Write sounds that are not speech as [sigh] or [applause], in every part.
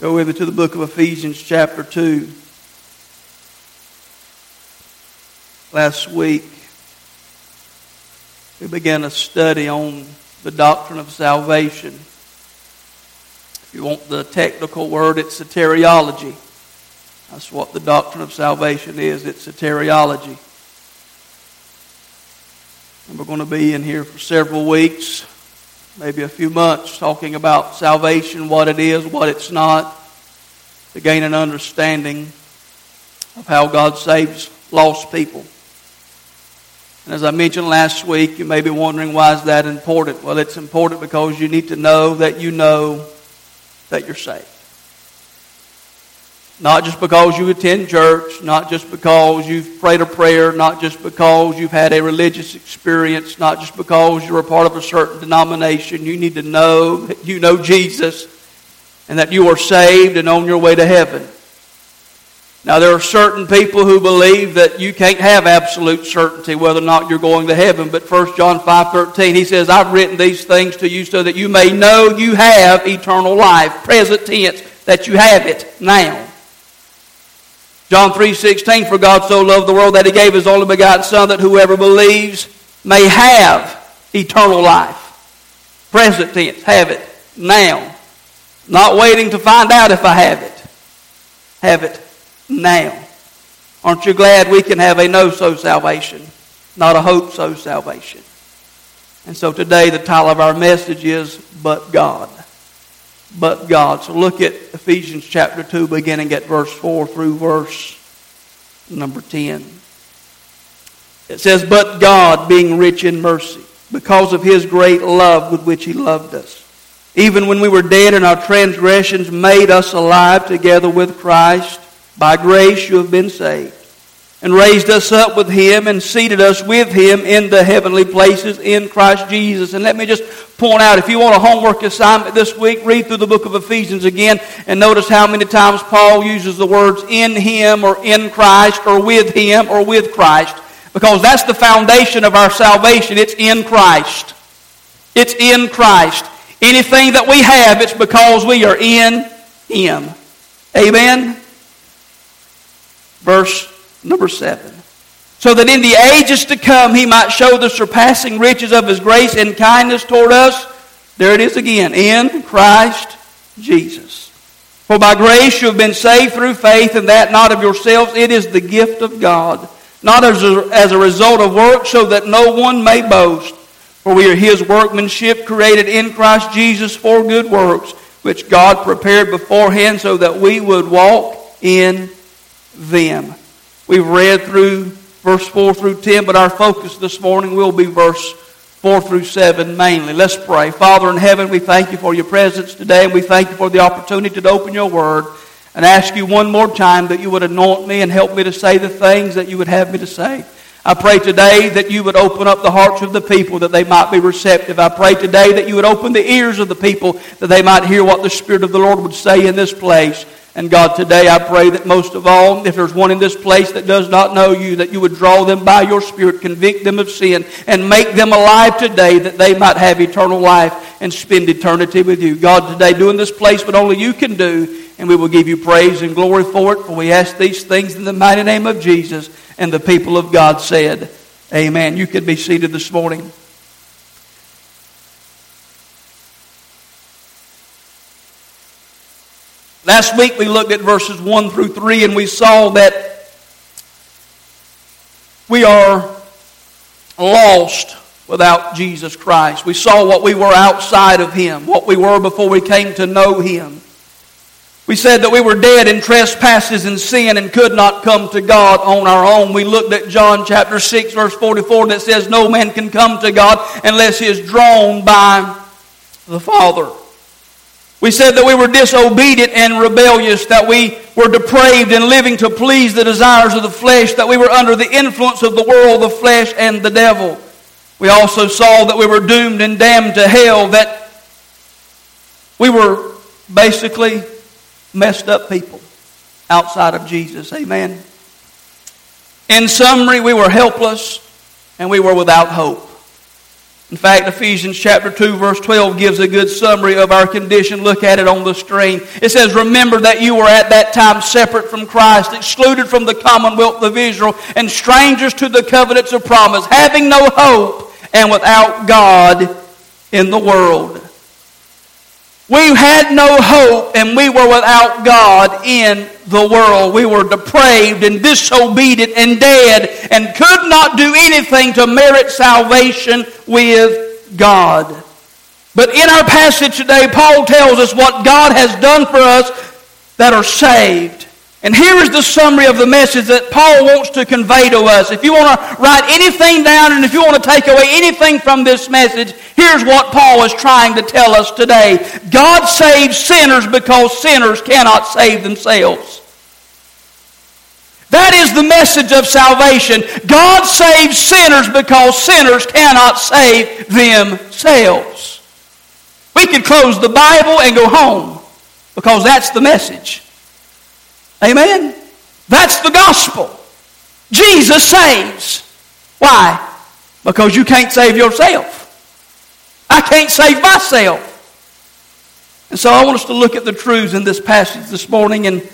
Go with me to the book of Ephesians, chapter 2. Last week, we began a study on the doctrine of salvation. If you want the technical word, it's soteriology. That's what the doctrine of salvation is. It's soteriology. And we're going to be in here for several weeks maybe a few months talking about salvation, what it is, what it's not, to gain an understanding of how God saves lost people. And as I mentioned last week, you may be wondering why is that important? Well, it's important because you need to know that you know that you're saved. Not just because you attend church, not just because you've prayed a prayer, not just because you've had a religious experience, not just because you're a part of a certain denomination. You need to know that you know Jesus and that you are saved and on your way to heaven. Now, there are certain people who believe that you can't have absolute certainty whether or not you're going to heaven. But 1 John 5.13, he says, I've written these things to you so that you may know you have eternal life. Present tense, that you have it now. John 3:16 for God so loved the world that he gave his only begotten son that whoever believes may have eternal life. Present tense, have it now. Not waiting to find out if I have it. Have it now. Aren't you glad we can have a know-so salvation, not a hope-so salvation? And so today the title of our message is But God but God. So look at Ephesians chapter 2, beginning at verse 4 through verse number 10. It says, But God, being rich in mercy, because of his great love with which he loved us, even when we were dead in our transgressions, made us alive together with Christ. By grace you have been saved and raised us up with him and seated us with him in the heavenly places in Christ Jesus. And let me just point out, if you want a homework assignment this week, read through the book of Ephesians again and notice how many times Paul uses the words in him or in Christ or with him or with Christ. Because that's the foundation of our salvation. It's in Christ. It's in Christ. Anything that we have, it's because we are in him. Amen? Verse Number seven. So that in the ages to come he might show the surpassing riches of his grace and kindness toward us. There it is again. In Christ Jesus. For by grace you have been saved through faith, and that not of yourselves. It is the gift of God. Not as a, as a result of works, so that no one may boast. For we are his workmanship, created in Christ Jesus for good works, which God prepared beforehand so that we would walk in them. We've read through verse 4 through 10, but our focus this morning will be verse 4 through 7 mainly. Let's pray. Father in heaven, we thank you for your presence today, and we thank you for the opportunity to open your word and ask you one more time that you would anoint me and help me to say the things that you would have me to say. I pray today that you would open up the hearts of the people that they might be receptive. I pray today that you would open the ears of the people that they might hear what the Spirit of the Lord would say in this place. And God, today I pray that most of all, if there's one in this place that does not know you, that you would draw them by your Spirit, convict them of sin, and make them alive today that they might have eternal life and spend eternity with you. God, today do in this place what only you can do, and we will give you praise and glory for it. For we ask these things in the mighty name of Jesus. And the people of God said, Amen. You can be seated this morning. Last week we looked at verses 1 through 3 and we saw that we are lost without Jesus Christ. We saw what we were outside of Him, what we were before we came to know Him. We said that we were dead in trespasses and sin and could not come to God on our own. We looked at John chapter 6 verse 44 that says no man can come to God unless he is drawn by the Father. We said that we were disobedient and rebellious, that we were depraved and living to please the desires of the flesh, that we were under the influence of the world, the flesh, and the devil. We also saw that we were doomed and damned to hell, that we were basically messed up people outside of Jesus. Amen. In summary, we were helpless and we were without hope. In fact, Ephesians chapter 2 verse 12 gives a good summary of our condition. Look at it on the screen. It says, Remember that you were at that time separate from Christ, excluded from the commonwealth of Israel, and strangers to the covenants of promise, having no hope and without God in the world. We had no hope and we were without God in the world. We were depraved and disobedient and dead and could not do anything to merit salvation with God. But in our passage today, Paul tells us what God has done for us that are saved. And here is the summary of the message that Paul wants to convey to us. If you want to write anything down and if you want to take away anything from this message, here's what Paul is trying to tell us today. God saves sinners because sinners cannot save themselves. That is the message of salvation. God saves sinners because sinners cannot save themselves. We could close the Bible and go home because that's the message. Amen? That's the gospel. Jesus saves. Why? Because you can't save yourself. I can't save myself. And so I want us to look at the truths in this passage this morning, and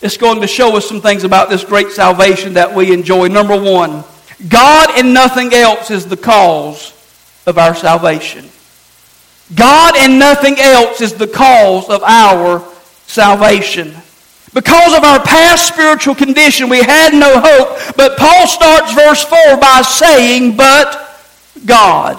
it's going to show us some things about this great salvation that we enjoy. Number one, God and nothing else is the cause of our salvation. God and nothing else is the cause of our salvation. Because of our past spiritual condition, we had no hope. But Paul starts verse 4 by saying, But God.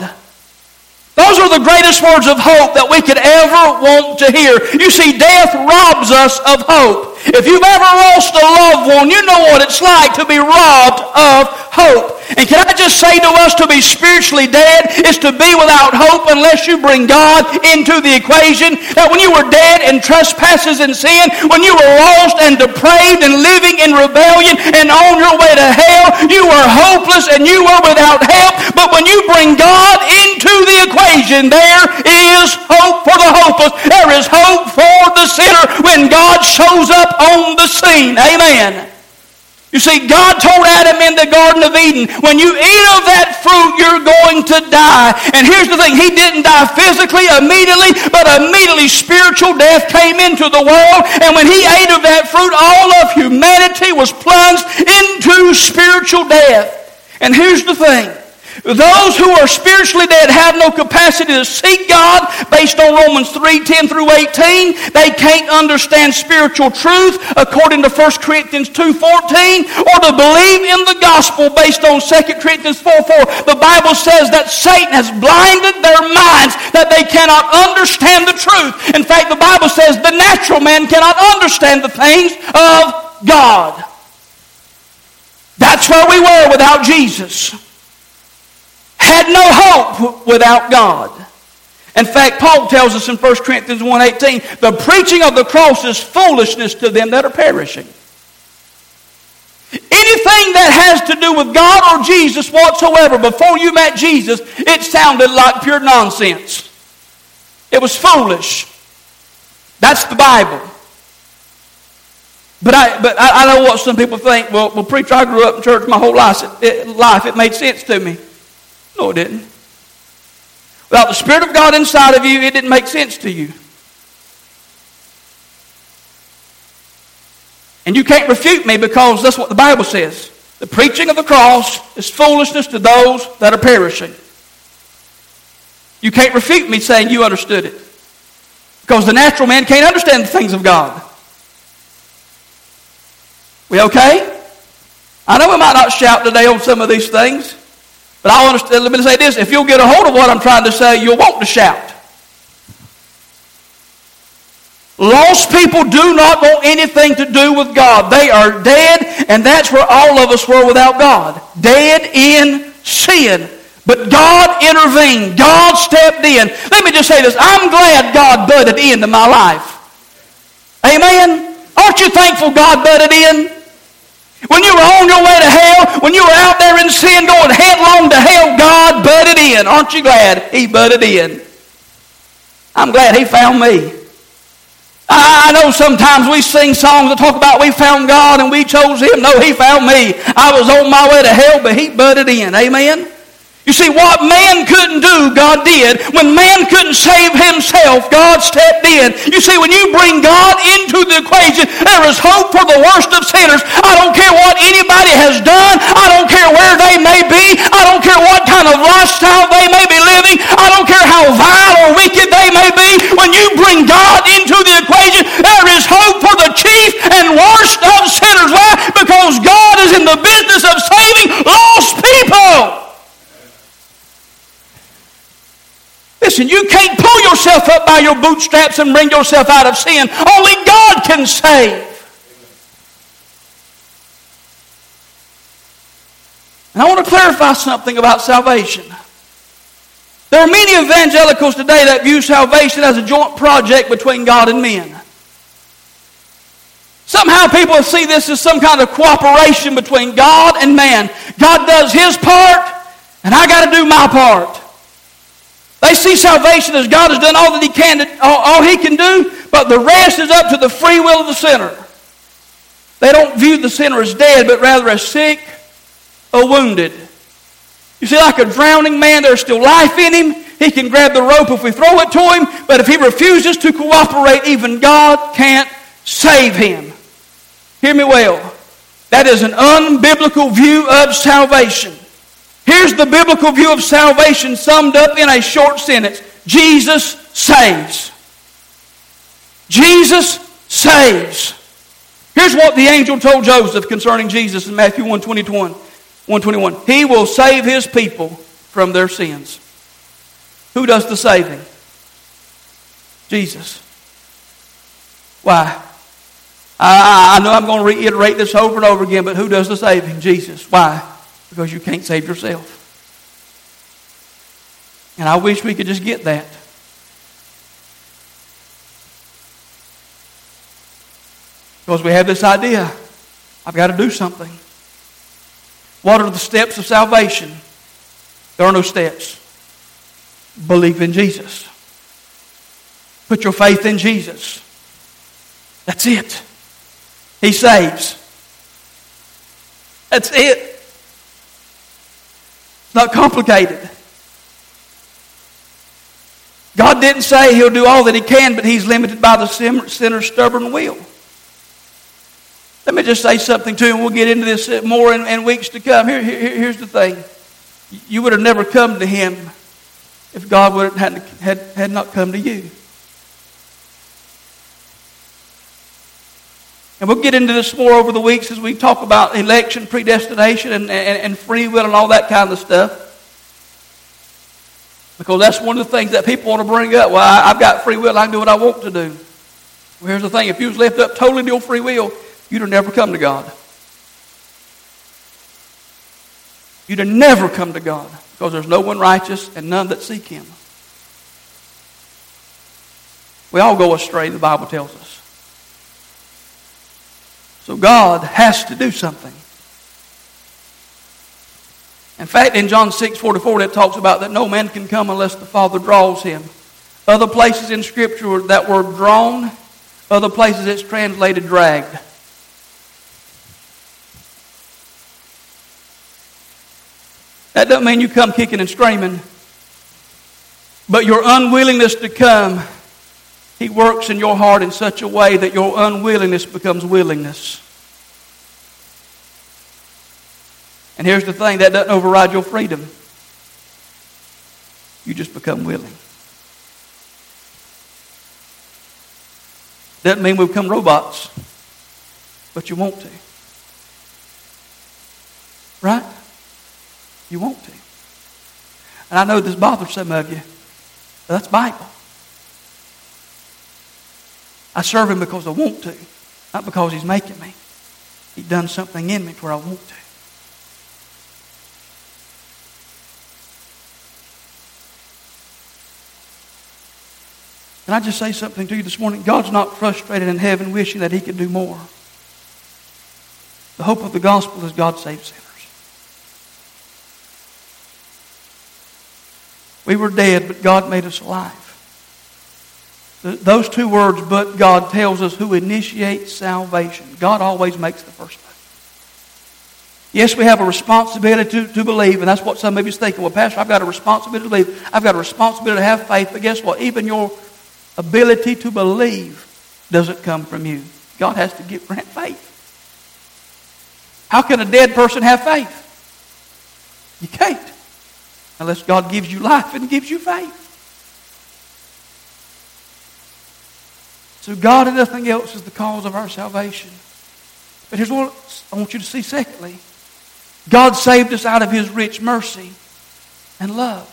Those are the greatest words of hope that we could ever want to hear. You see, death robs us of hope. If you've ever lost a loved one, you know what it's like to be robbed of hope. And can I just say to us to be spiritually dead is to be without hope unless you bring God into the equation. That when you were dead in trespasses and sin, when you were lost and depraved and living in rebellion and on your way to hell, you were hopeless and you were without help. But when you bring God into the equation, there is hope for the hopeless. There is hope for the sinner when God shows up on the scene. Amen. You see, God told Adam in the Garden of Eden, when you eat of that fruit, you're going to die. And here's the thing, he didn't die physically immediately, but immediately spiritual death came into the world. And when he ate of that fruit, all of humanity was plunged into spiritual death. And here's the thing, those who are spiritually dead have no capacity to seek God based on Romans 3 10 through 18. They can't understand spiritual truth according to 1 Corinthians 2 14 or to believe in the gospel based on 2 Corinthians 4 4. The Bible says that Satan has blinded their minds that they cannot understand the truth. In fact, the Bible says the natural man cannot understand the things of God. That's where we were without Jesus had no hope without God. In fact, Paul tells us in 1 Corinthians 1.18, the preaching of the cross is foolishness to them that are perishing. Anything that has to do with God or Jesus whatsoever, before you met Jesus, it sounded like pure nonsense. It was foolish. That's the Bible. But I, but I, I know what some people think. Well, well, preacher, I grew up in church my whole life. It, it, life. it made sense to me. No, it didn't. Without the Spirit of God inside of you, it didn't make sense to you. And you can't refute me because that's what the Bible says. The preaching of the cross is foolishness to those that are perishing. You can't refute me saying you understood it. Because the natural man can't understand the things of God. We okay? I know we might not shout today on some of these things. But I understand, let me say this. If you'll get a hold of what I'm trying to say, you'll want to shout. Lost people do not want anything to do with God. They are dead, and that's where all of us were without God. Dead in sin. But God intervened. God stepped in. Let me just say this. I'm glad God butted into my life. Amen? Aren't you thankful God butted in? When you were on your way to hell, when you were out there in sin going headlong to hell, God butted in. Aren't you glad He butted in? I'm glad He found me. I know sometimes we sing songs that talk about we found God and we chose Him. No, He found me. I was on my way to hell, but He butted in. Amen? You see, what man couldn't do, God did. When man couldn't save himself, God stepped in. You see, when you bring God into the equation, there is hope for the worst of sinners. I don't care what anybody has done. I don't care where they may be. I don't care what kind of lifestyle they may be living. I don't care how vile or wicked they may be. When you bring God into the equation, there is hope for the chief and worst of sinners. Why? Because God is in the business of saving lost people. Listen, you can't pull yourself up by your bootstraps and bring yourself out of sin. Only God can save. And I want to clarify something about salvation. There are many evangelicals today that view salvation as a joint project between God and men. Somehow people see this as some kind of cooperation between God and man. God does his part, and I got to do my part. They see salvation as God has done all that He can, all, all He can do, but the rest is up to the free will of the sinner. They don't view the sinner as dead, but rather as sick or wounded. You see, like a drowning man, there's still life in him. He can grab the rope if we throw it to him, but if he refuses to cooperate, even God can't save him. Hear me well. That is an unbiblical view of salvation. Here's the biblical view of salvation summed up in a short sentence Jesus saves. Jesus saves. Here's what the angel told Joseph concerning Jesus in Matthew 1 121. He will save his people from their sins. Who does the saving? Jesus. Why? I, I know I'm going to reiterate this over and over again, but who does the saving? Jesus. Why? Because you can't save yourself. And I wish we could just get that. Because we have this idea I've got to do something. What are the steps of salvation? There are no steps. Believe in Jesus. Put your faith in Jesus. That's it. He saves. That's it. Not complicated. God didn't say he'll do all that he can, but he's limited by the sinner's stubborn will. Let me just say something to him. We'll get into this more in, in weeks to come. Here, here, here's the thing. You would have never come to him if God would had, had, had not come to you. And we'll get into this more over the weeks as we talk about election, predestination, and, and, and free will and all that kind of stuff. Because that's one of the things that people want to bring up. Well, I, have got free will. I can do what I want to do. Well, here's the thing. If you was left up totally to your free will, you'd have never come to God. You'd have never come to God because there's no one righteous and none that seek Him. We all go astray, the Bible tells us. So God has to do something. In fact, in John 6 44, it talks about that no man can come unless the Father draws him. Other places in Scripture, that word drawn, other places it's translated dragged. That doesn't mean you come kicking and screaming, but your unwillingness to come he works in your heart in such a way that your unwillingness becomes willingness. And here's the thing that doesn't override your freedom. You just become willing. Doesn't mean we become robots, but you want to. Right? You want to. And I know this bothers some of you, that's Bible. I serve him because I want to, not because he's making me. He's done something in me to where I want to. Can I just say something to you this morning? God's not frustrated in heaven wishing that he could do more. The hope of the gospel is God saves sinners. We were dead, but God made us alive. Those two words, but God, tells us who initiates salvation. God always makes the first move. Yes, we have a responsibility to, to believe, and that's what some of you thinking. Well, Pastor, I've got a responsibility to believe. I've got a responsibility to have faith. But guess what? Even your ability to believe doesn't come from you. God has to give grant faith. How can a dead person have faith? You can't. Unless God gives you life and gives you faith. So God and nothing else is the cause of our salvation. But here's what I want you to see secondly. God saved us out of his rich mercy and love.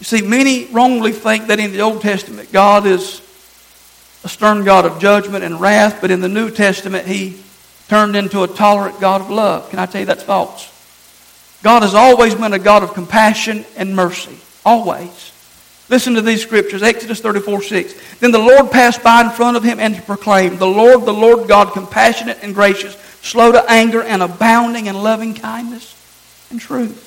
You see, many wrongly think that in the Old Testament God is a stern God of judgment and wrath, but in the New Testament he turned into a tolerant God of love. Can I tell you that's false? God has always been a God of compassion and mercy. Always. Listen to these scriptures Exodus 34 6. Then the Lord passed by in front of him and proclaimed, The Lord, the Lord God, compassionate and gracious, slow to anger, and abounding in loving kindness and truth.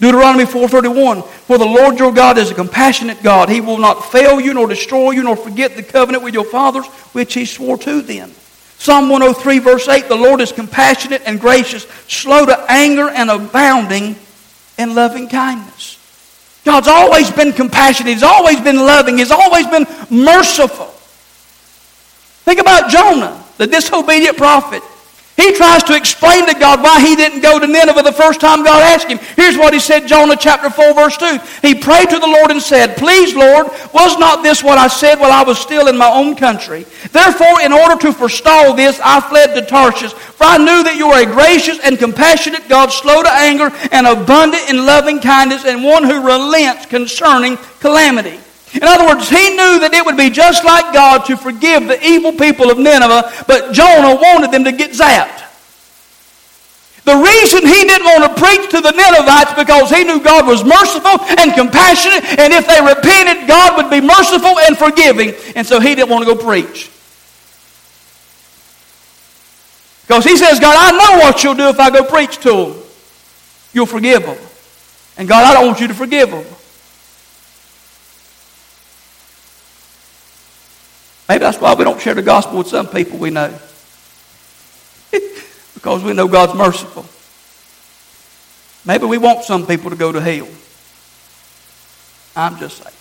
Deuteronomy 4:31 For the Lord your God is a compassionate God he will not fail you nor destroy you nor forget the covenant with your fathers which he swore to them Psalm 103, verse 8 The Lord is compassionate and gracious, slow to anger, and abounding in loving kindness. God's always been compassionate. He's always been loving. He's always been merciful. Think about Jonah, the disobedient prophet. He tries to explain to God why he didn't go to Nineveh the first time God asked him. Here's what he said, Jonah chapter 4, verse 2. He prayed to the Lord and said, Please, Lord, was not this what I said while I was still in my own country? Therefore, in order to forestall this, I fled to Tarshish, for I knew that you are a gracious and compassionate God, slow to anger and abundant in loving kindness, and one who relents concerning calamity. In other words, he knew that it would be just like God to forgive the evil people of Nineveh, but Jonah wanted them to get zapped. The reason he didn't want to preach to the Ninevites because he knew God was merciful and compassionate, and if they repented, God would be merciful and forgiving. And so he didn't want to go preach. Because he says, God, I know what you'll do if I go preach to them. You'll forgive them. And God, I don't want you to forgive them. Maybe that's why we don't share the gospel with some people we know. [laughs] because we know God's merciful. Maybe we want some people to go to hell. I'm just saying.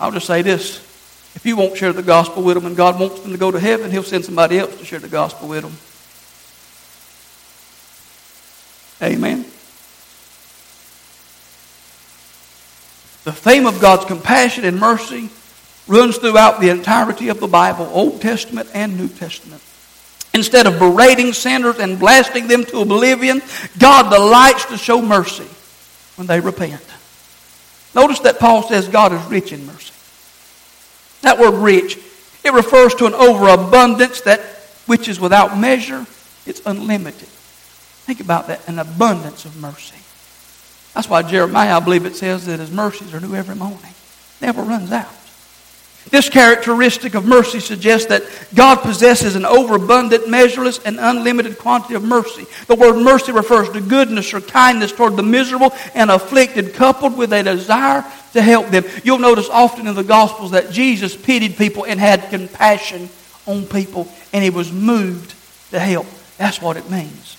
I'll just say this. If you won't share the gospel with them and God wants them to go to heaven, He'll send somebody else to share the gospel with them. Amen. The theme of God's compassion and mercy runs throughout the entirety of the Bible, Old Testament and New Testament. Instead of berating sinners and blasting them to oblivion, God delights to show mercy when they repent. Notice that Paul says God is rich in mercy. That word rich, it refers to an overabundance that which is without measure, it's unlimited. Think about that, an abundance of mercy. That's why Jeremiah, I believe it says that his mercies are new every morning. Never runs out. This characteristic of mercy suggests that God possesses an overabundant, measureless, and unlimited quantity of mercy. The word mercy refers to goodness or kindness toward the miserable and afflicted, coupled with a desire to help them. You'll notice often in the Gospels that Jesus pitied people and had compassion on people, and he was moved to help. That's what it means.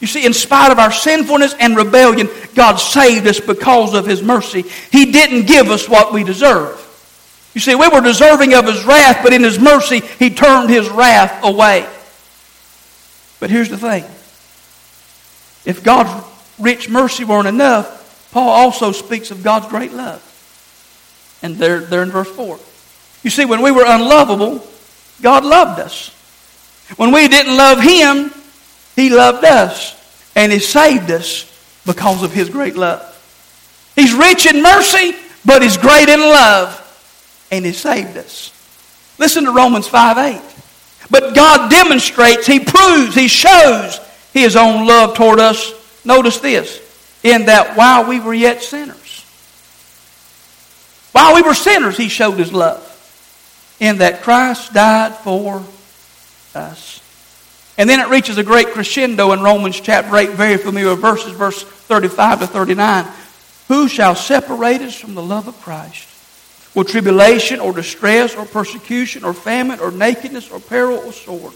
You see, in spite of our sinfulness and rebellion, God saved us because of His mercy. He didn't give us what we deserve. You see, we were deserving of His wrath, but in His mercy, He turned His wrath away. But here's the thing if God's rich mercy weren't enough, Paul also speaks of God's great love. And there, there in verse 4. You see, when we were unlovable, God loved us. When we didn't love Him, he loved us and He saved us because of His great love. He's rich in mercy, but He's great in love and He saved us. Listen to Romans 5 8. But God demonstrates, He proves, He shows His own love toward us. Notice this in that while we were yet sinners, while we were sinners, He showed His love. In that Christ died for us. And then it reaches a great crescendo in Romans chapter 8, very familiar verses, verse 35 to 39. Who shall separate us from the love of Christ? Will tribulation or distress or persecution or famine or nakedness or peril or sword?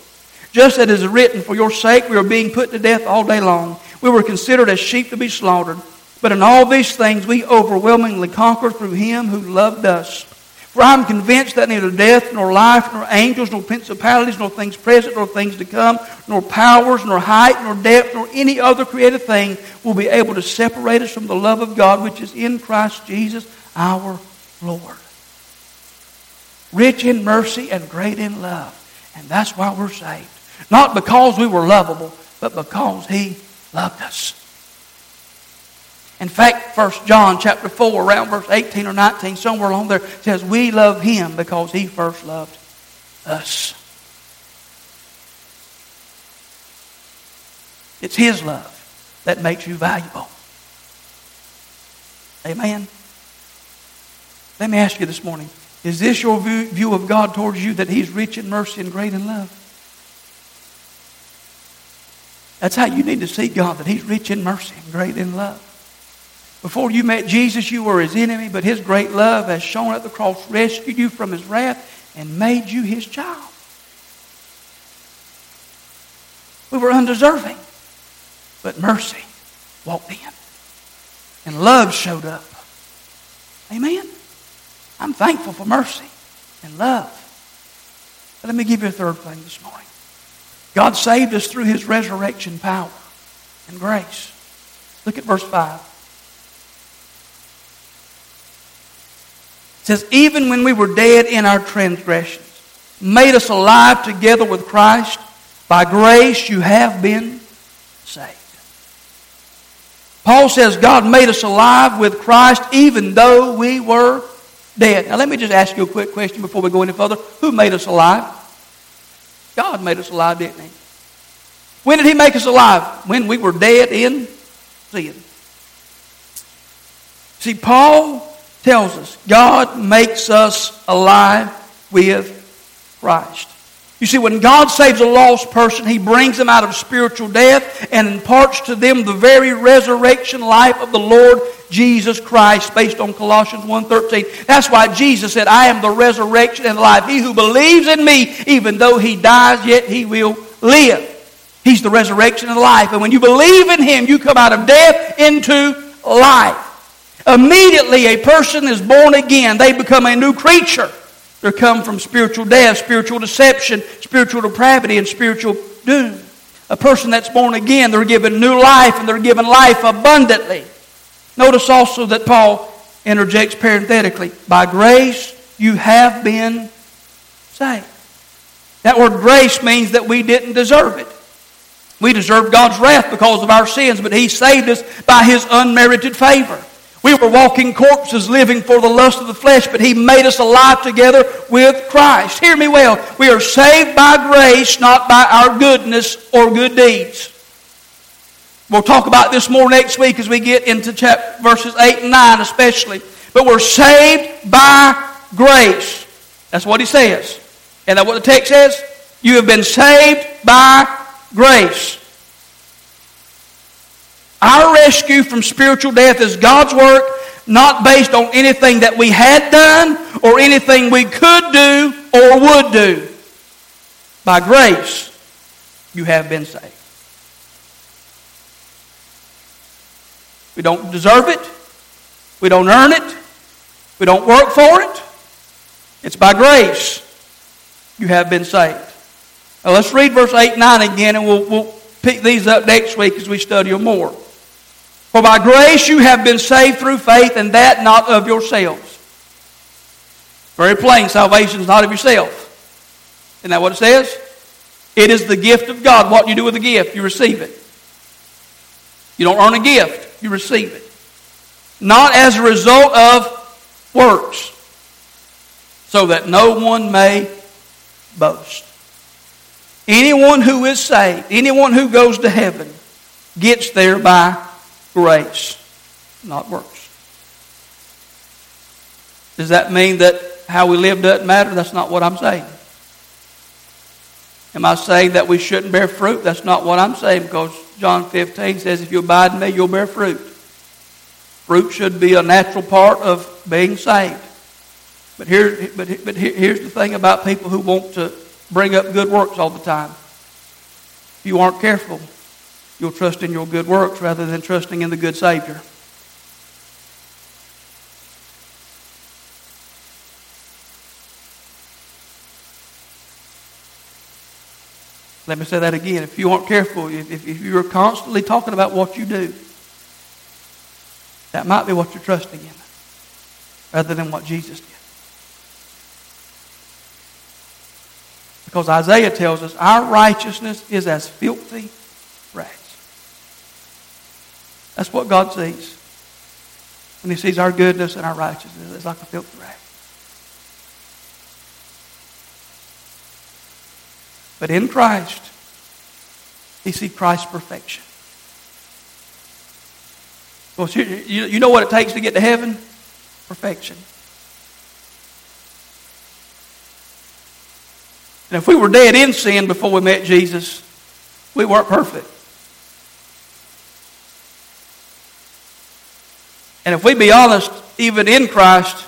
Just as it is written, For your sake we are being put to death all day long. We were considered as sheep to be slaughtered. But in all these things we overwhelmingly conquer through him who loved us. For I am convinced that neither death, nor life, nor angels, nor principalities, nor things present, nor things to come, nor powers, nor height, nor depth, nor any other created thing will be able to separate us from the love of God which is in Christ Jesus our Lord. Rich in mercy and great in love. And that's why we're saved. Not because we were lovable, but because He loved us. In fact, 1 John chapter 4, around verse 18 or 19, somewhere along there, says, We love him because he first loved us. It's his love that makes you valuable. Amen. Let me ask you this morning is this your view of God towards you that He's rich in mercy and great in love? That's how you need to see God, that He's rich in mercy and great in love. Before you met Jesus, you were his enemy, but his great love has shown at the cross, rescued you from his wrath, and made you his child. We were undeserving, but mercy walked in, and love showed up. Amen? I'm thankful for mercy and love. But let me give you a third thing this morning. God saved us through his resurrection power and grace. Look at verse 5. Says, even when we were dead in our transgressions, made us alive together with Christ. By grace you have been saved. Paul says God made us alive with Christ even though we were dead. Now let me just ask you a quick question before we go any further. Who made us alive? God made us alive, didn't he? When did he make us alive? When we were dead in sin. See, Paul tells us God makes us alive with Christ. You see, when God saves a lost person, He brings them out of spiritual death and imparts to them the very resurrection life of the Lord Jesus Christ, based on Colossians 1.13. That's why Jesus said, I am the resurrection and life. He who believes in me, even though he dies, yet he will live. He's the resurrection and life. And when you believe in Him, you come out of death into life. Immediately a person is born again. They become a new creature. They come from spiritual death, spiritual deception, spiritual depravity, and spiritual doom. A person that's born again, they're given new life and they're given life abundantly. Notice also that Paul interjects parenthetically by grace you have been saved. That word grace means that we didn't deserve it. We deserve God's wrath because of our sins, but He saved us by His unmerited favor. We were walking corpses living for the lust of the flesh, but He made us alive together with Christ. Hear me well. We are saved by grace, not by our goodness or good deeds. We'll talk about this more next week as we get into chapter, verses 8 and 9 especially. But we're saved by grace. That's what he says. And that what the text says? You have been saved by grace. Our rescue from spiritual death is God's work, not based on anything that we had done or anything we could do or would do. By grace, you have been saved. We don't deserve it. We don't earn it. We don't work for it. It's by grace you have been saved. Now let's read verse 8 and 9 again, and we'll, we'll pick these up next week as we study them more. For by grace you have been saved through faith, and that not of yourselves. Very plain, salvation is not of yourself. Isn't that what it says? It is the gift of God. What you do with the gift? You receive it. You don't earn a gift, you receive it. Not as a result of works, so that no one may boast. Anyone who is saved, anyone who goes to heaven, gets there by grace, not works. Does that mean that how we live doesn't matter? That's not what I'm saying. Am I saying that we shouldn't bear fruit? That's not what I'm saying because John 15 says, if you abide in me, you'll bear fruit. Fruit should be a natural part of being saved. But, here, but, but here's the thing about people who want to bring up good works all the time. If you aren't careful, you'll trust in your good works rather than trusting in the good Savior. Let me say that again. If you aren't careful, if, if you're constantly talking about what you do, that might be what you're trusting in rather than what Jesus did. Because Isaiah tells us our righteousness is as filthy. That's what God sees. When He sees our goodness and our righteousness, it's like a filthy rag. But in Christ, He sees Christ's perfection. Well, you know what it takes to get to heaven? Perfection. And if we were dead in sin before we met Jesus, we weren't perfect. And if we be honest, even in Christ,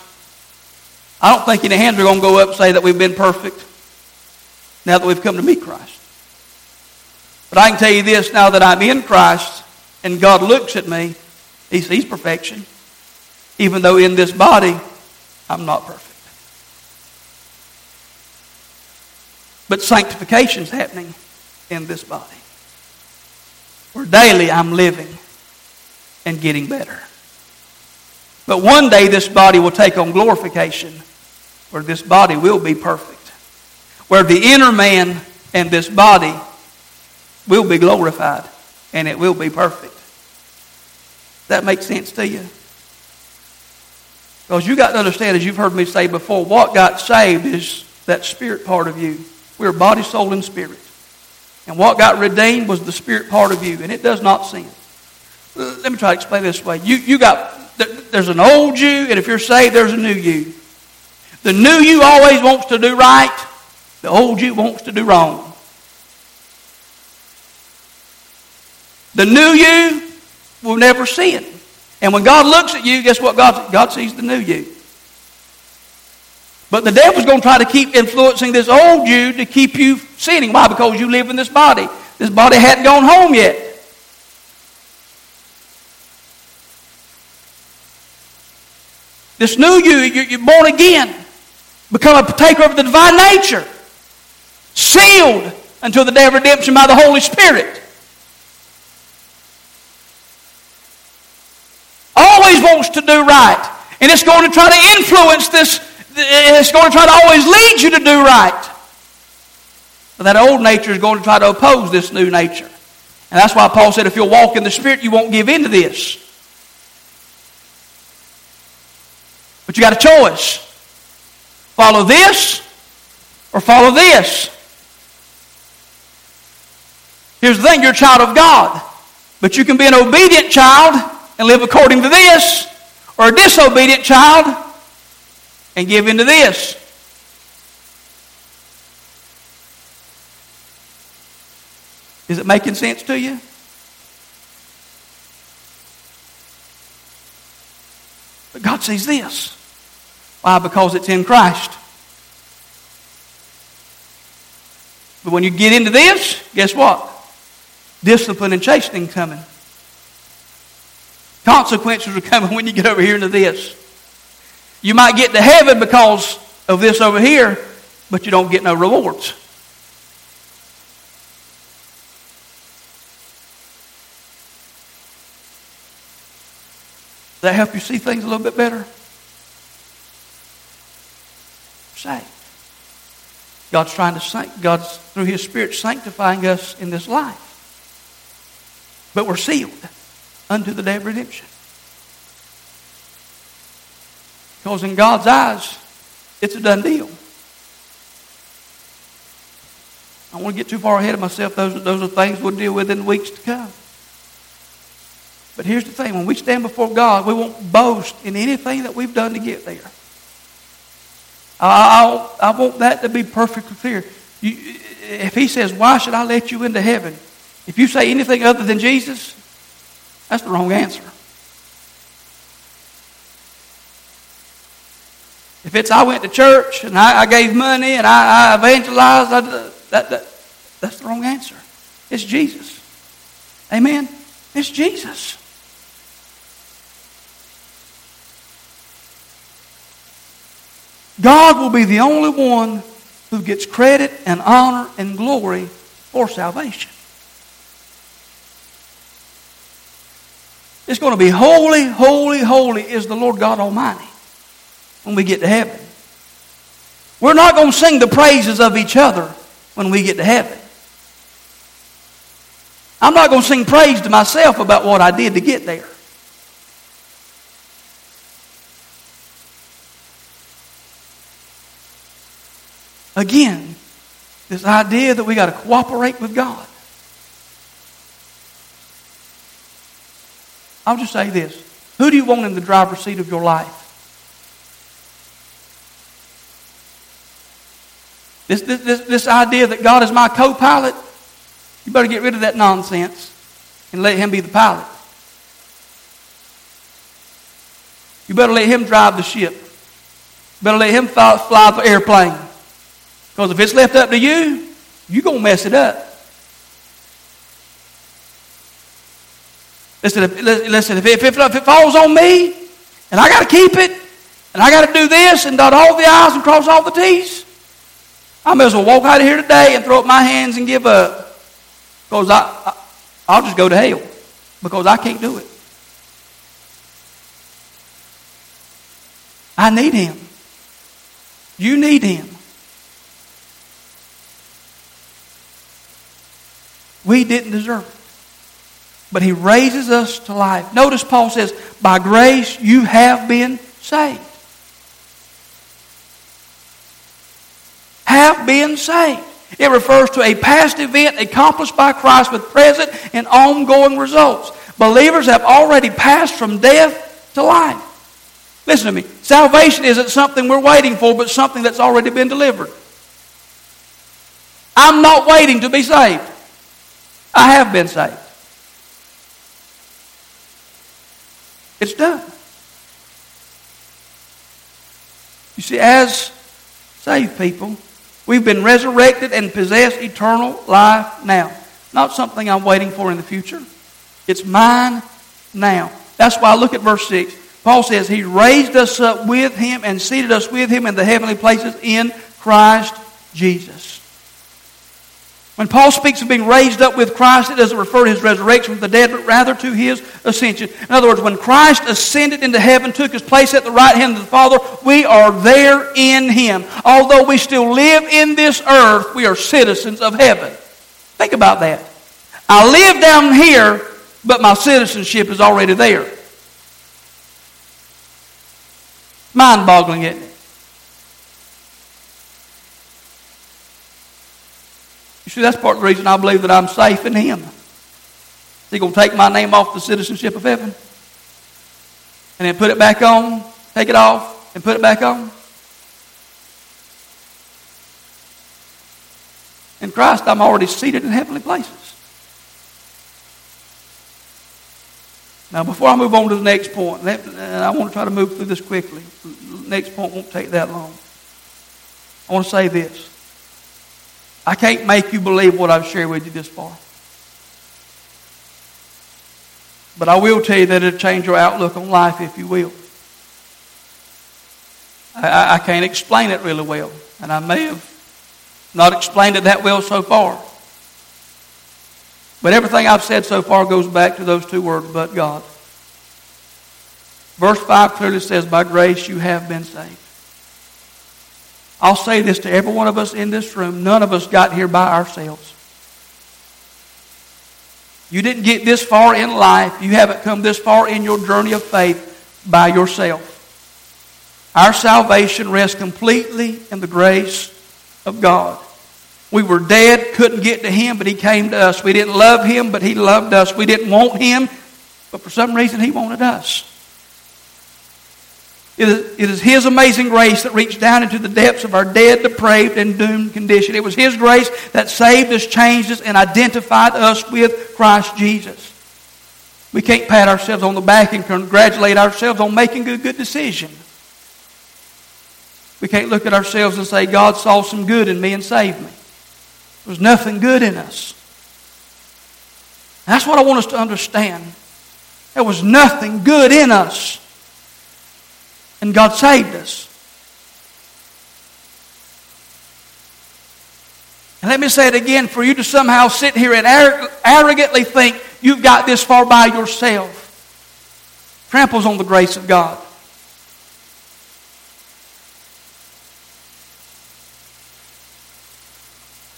I don't think any hands are going to go up and say that we've been perfect now that we've come to meet Christ. But I can tell you this now that I'm in Christ and God looks at me, He sees perfection, even though in this body I'm not perfect. But sanctification is happening in this body. Where daily I'm living and getting better. But one day this body will take on glorification, where this body will be perfect. Where the inner man and this body will be glorified and it will be perfect. That makes sense to you? Because you got to understand, as you've heard me say before, what got saved is that spirit part of you. We're body, soul, and spirit. And what got redeemed was the spirit part of you, and it does not sin. Let me try to explain this way. You, you got, there's an old you, and if you're saved, there's a new you. The new you always wants to do right. The old you wants to do wrong. The new you will never sin. And when God looks at you, guess what? God, God sees the new you. But the devil's going to try to keep influencing this old you to keep you sinning. Why? Because you live in this body. This body hadn't gone home yet. This new you, you're born again. Become a partaker of the divine nature. Sealed until the day of redemption by the Holy Spirit. Always wants to do right. And it's going to try to influence this it's going to try to always lead you to do right. But that old nature is going to try to oppose this new nature. And that's why Paul said if you'll walk in the Spirit, you won't give in to this. But you got a choice. Follow this or follow this. Here's the thing you're a child of God. But you can be an obedient child and live according to this, or a disobedient child and give into this. Is it making sense to you? But God sees this. Why? Because it's in Christ. But when you get into this, guess what? Discipline and chastening coming. Consequences are coming [laughs] when you get over here into this. You might get to heaven because of this over here, but you don't get no rewards. Does that help you see things a little bit better? Say. God's trying to sanct- God's through His Spirit sanctifying us in this life. But we're sealed unto the day of redemption. Because in God's eyes, it's a done deal. I don't want to get too far ahead of myself. Those, those are things we'll deal with in the weeks to come. But here's the thing when we stand before God, we won't boast in anything that we've done to get there. I, I, I want that to be perfectly clear. You, if He says, Why should I let you into heaven? If you say anything other than Jesus, that's the wrong answer. If it's I went to church and I, I gave money and I, I evangelized, I, that, that, that's the wrong answer. It's Jesus. Amen? It's Jesus. God will be the only one who gets credit and honor and glory for salvation. It's going to be holy, holy, holy is the Lord God Almighty when we get to heaven. We're not going to sing the praises of each other when we get to heaven. I'm not going to sing praise to myself about what I did to get there. Again, this idea that we got to cooperate with God. I'll just say this. Who do you want in the driver's seat of your life? This, this, this, this idea that God is my co pilot, you better get rid of that nonsense and let Him be the pilot. You better let Him drive the ship. You better let Him fly, fly the airplane. Because if it's left up to you, you're going to mess it up. Listen, if, listen, if, it, if it falls on me and I got to keep it and I got to do this and dot all the I's and cross all the T's, I may as well walk out of here today and throw up my hands and give up. Because I, I, I'll just go to hell because I can't do it. I need Him. You need Him. We didn't deserve it. But He raises us to life. Notice Paul says, By grace you have been saved. Have been saved. It refers to a past event accomplished by Christ with present and ongoing results. Believers have already passed from death to life. Listen to me. Salvation isn't something we're waiting for, but something that's already been delivered. I'm not waiting to be saved. I have been saved. It's done. You see, as saved people, we've been resurrected and possess eternal life now. Not something I'm waiting for in the future. It's mine now. That's why I look at verse 6. Paul says, He raised us up with Him and seated us with Him in the heavenly places in Christ Jesus. When Paul speaks of being raised up with Christ, it doesn't refer to his resurrection from the dead, but rather to his ascension. In other words, when Christ ascended into heaven, took his place at the right hand of the Father, we are there in him. Although we still live in this earth, we are citizens of heaven. Think about that. I live down here, but my citizenship is already there. Mind boggling, isn't it? See, that's part of the reason I believe that I'm safe in Him. Is He going to take my name off the citizenship of heaven? And then put it back on, take it off, and put it back on? In Christ, I'm already seated in heavenly places. Now, before I move on to the next point, and I want to try to move through this quickly, the next point won't take that long. I want to say this. I can't make you believe what I've shared with you this far. But I will tell you that it'll change your outlook on life if you will. I, I can't explain it really well, and I may have not explained it that well so far. But everything I've said so far goes back to those two words, but God. Verse 5 clearly says, By grace you have been saved. I'll say this to every one of us in this room none of us got here by ourselves. You didn't get this far in life, you haven't come this far in your journey of faith by yourself. Our salvation rests completely in the grace of God. We were dead, couldn't get to Him, but He came to us. We didn't love Him, but He loved us. We didn't want Him, but for some reason He wanted us. It is, it is His amazing grace that reached down into the depths of our dead, depraved, and doomed condition. It was His grace that saved us, changed us, and identified us with Christ Jesus. We can't pat ourselves on the back and congratulate ourselves on making a good decision. We can't look at ourselves and say, God saw some good in me and saved me. There was nothing good in us. That's what I want us to understand. There was nothing good in us. And God saved us. And let me say it again for you to somehow sit here and arrogantly think you've got this far by yourself tramples on the grace of God.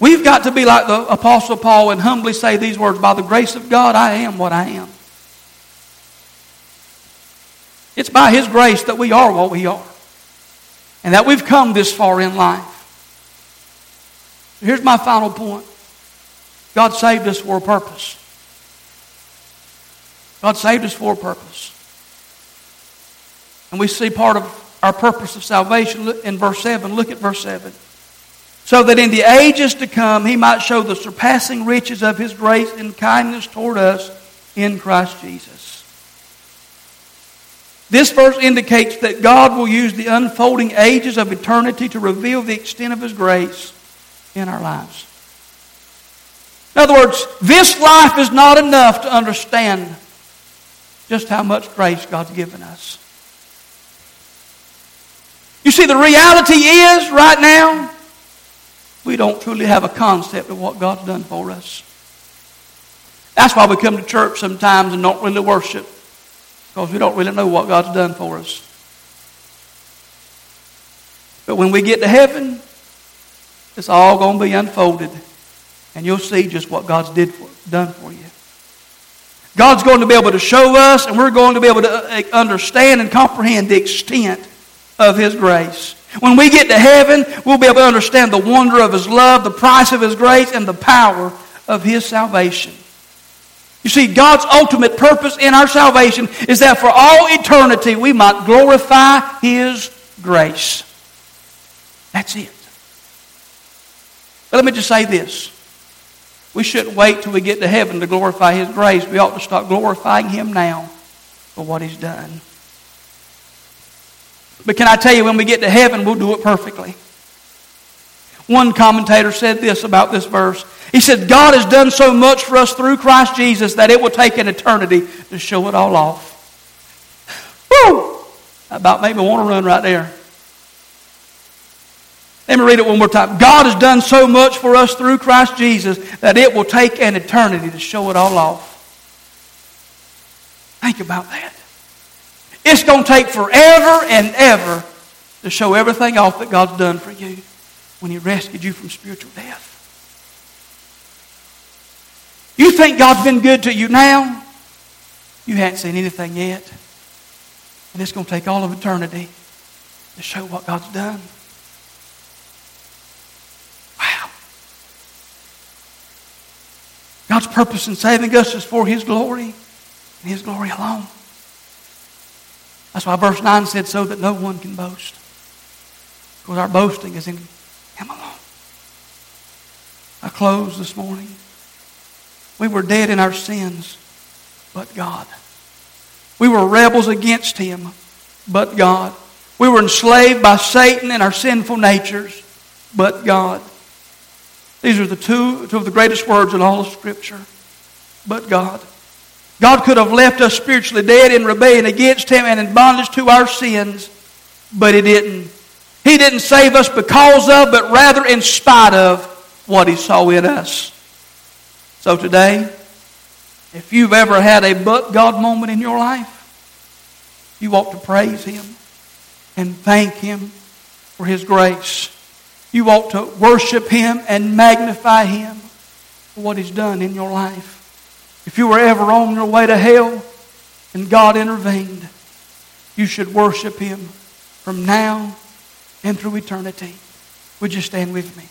We've got to be like the Apostle Paul and humbly say these words By the grace of God, I am what I am. It's by His grace that we are what we are, and that we've come this far in life. Here's my final point God saved us for a purpose. God saved us for a purpose. And we see part of our purpose of salvation in verse 7. Look at verse 7 so that in the ages to come he might show the surpassing riches of his grace and kindness toward us in Christ Jesus. This verse indicates that God will use the unfolding ages of eternity to reveal the extent of his grace in our lives. In other words, this life is not enough to understand just how much grace God's given us. You see, the reality is right now, we don't truly have a concept of what God's done for us. That's why we come to church sometimes and don't really worship, because we don't really know what God's done for us. But when we get to heaven, it's all going to be unfolded, and you'll see just what God's did for, done for you. God's going to be able to show us, and we're going to be able to uh, understand and comprehend the extent of His grace. When we get to heaven, we'll be able to understand the wonder of His love, the price of His grace, and the power of His salvation. You see, God's ultimate purpose in our salvation is that for all eternity we might glorify His grace. That's it. But let me just say this. We shouldn't wait till we get to heaven to glorify His grace. We ought to start glorifying Him now for what He's done. But can I tell you, when we get to heaven, we'll do it perfectly. One commentator said this about this verse. He said, God has done so much for us through Christ Jesus that it will take an eternity to show it all off. [sighs] Woo! About made me want to run right there. Let me read it one more time. God has done so much for us through Christ Jesus that it will take an eternity to show it all off. Think about that. It's going to take forever and ever to show everything off that God's done for you when He rescued you from spiritual death. You think God's been good to you now? You haven't seen anything yet. And it's going to take all of eternity to show what God's done. Wow. God's purpose in saving us is for His glory and His glory alone. That's why verse 9 said, so that no one can boast. Because our boasting is in Him alone. I close this morning. We were dead in our sins, but God. We were rebels against Him, but God. We were enslaved by Satan and our sinful natures, but God. These are the two, two of the greatest words in all of Scripture. But God. God could have left us spiritually dead in rebellion against Him and in bondage to our sins, but He didn't. He didn't save us because of, but rather in spite of what He saw in us. So today, if you've ever had a but God moment in your life, you ought to praise Him and thank Him for His grace. You ought to worship Him and magnify Him for what He's done in your life. If you were ever on your way to hell and God intervened, you should worship Him from now and through eternity. Would you stand with me?